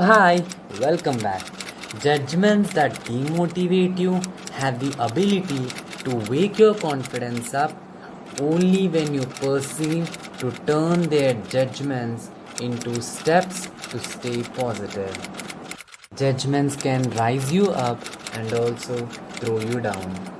Hi, welcome back. Judgments that demotivate you have the ability to wake your confidence up only when you perceive to turn their judgments into steps to stay positive. Judgments can rise you up and also throw you down.